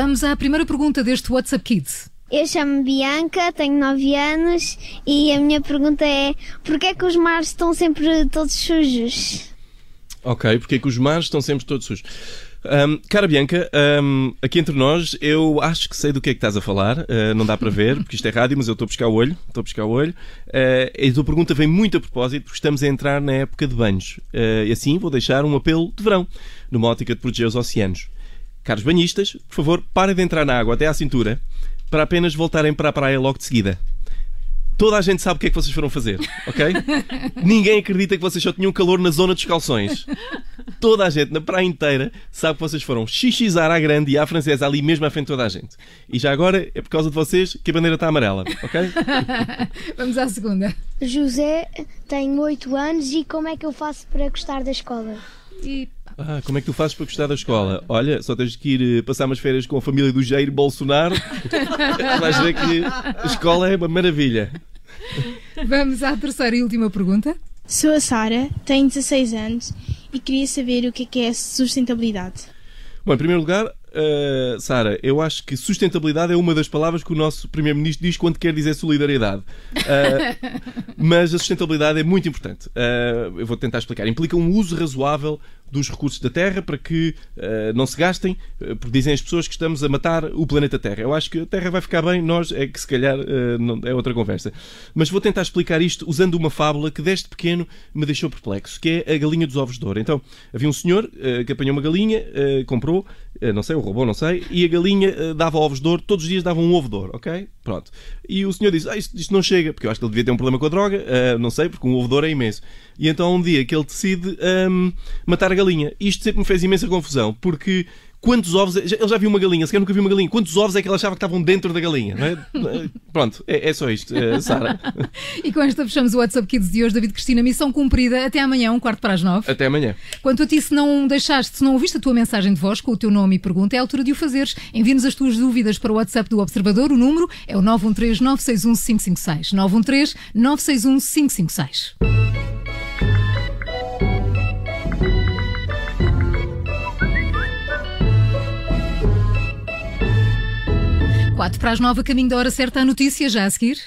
Vamos à primeira pergunta deste WhatsApp Kids. Eu chamo-me Bianca, tenho 9 anos e a minha pergunta é: porquê é que os mares estão sempre todos sujos? Ok, porque é que os mares estão sempre todos sujos? Um, cara Bianca, um, aqui entre nós, eu acho que sei do que é que estás a falar. Uh, não dá para ver, porque isto é rádio, mas eu estou a buscar o olho. Estou a buscar o olho. Uh, e a tua pergunta vem muito a propósito, porque estamos a entrar na época de banhos. Uh, e assim vou deixar um apelo de verão, numa ótica de proteger os oceanos. Caros banhistas, por favor, parem de entrar na água até à cintura para apenas voltarem para a praia logo de seguida. Toda a gente sabe o que é que vocês foram fazer, ok? Ninguém acredita que vocês só tinham calor na zona dos calções. Toda a gente, na praia inteira, sabe que vocês foram xixizar à grande e à francesa ali mesmo à frente de toda a gente. E já agora é por causa de vocês que a bandeira está amarela, ok? Vamos à segunda. José, tenho 8 anos e como é que eu faço para gostar da escola? E Ah, como é que tu fazes para gostar da escola? Olha, só tens que ir eh, passar umas férias com a família do Jair Bolsonaro. Vais ver que a escola é uma maravilha. vamos à terceira e última pergunta. Sou a Sara, tenho 16 anos e queria saber o que é que é sustentabilidade. Bom, em primeiro lugar, uh, Sara, eu acho que sustentabilidade é uma das palavras que o nosso Primeiro-Ministro diz quando quer dizer solidariedade. Uh, mas a sustentabilidade é muito importante. Uh, eu vou tentar explicar. Implica um uso razoável dos recursos da Terra para que uh, não se gastem, uh, porque dizem as pessoas que estamos a matar o planeta Terra. Eu acho que a Terra vai ficar bem, nós é que se calhar uh, não, é outra conversa. Mas vou tentar explicar isto usando uma fábula que desde pequeno me deixou perplexo, que é a galinha dos ovos de ouro. Então, havia um senhor que apanhou uma galinha, comprou, não sei, o roubou, não sei, e a galinha dava ovos de ouro, todos os dias dava um ovo de ouro, ok? Pronto. E o senhor disse, ah, isto, isto não chega, porque eu acho que ele devia ter um problema com a droga, não sei, porque um ouro é imenso. E então um dia que ele decide um, matar a galinha. Isto sempre me fez imensa confusão, porque quantos ovos. Ele já viu uma galinha, sequer nunca viu uma galinha. Quantos ovos é que ele achava que estavam dentro da galinha? Não é? Pronto, é, é só isto, uh, Sara. E com esta fechamos o WhatsApp Kids de hoje. David Cristina, missão cumprida. Até amanhã, um quarto para as nove. Até amanhã. Quanto a ti, se não deixaste, se não ouviste a tua mensagem de voz com o teu nome e pergunta, é a altura de o fazeres. Envie-nos as tuas dúvidas para o WhatsApp do Observador. O número é o 913 961 556. 913 961 556. Quatro para as 9, a caminho da hora certa, a notícia já a seguir.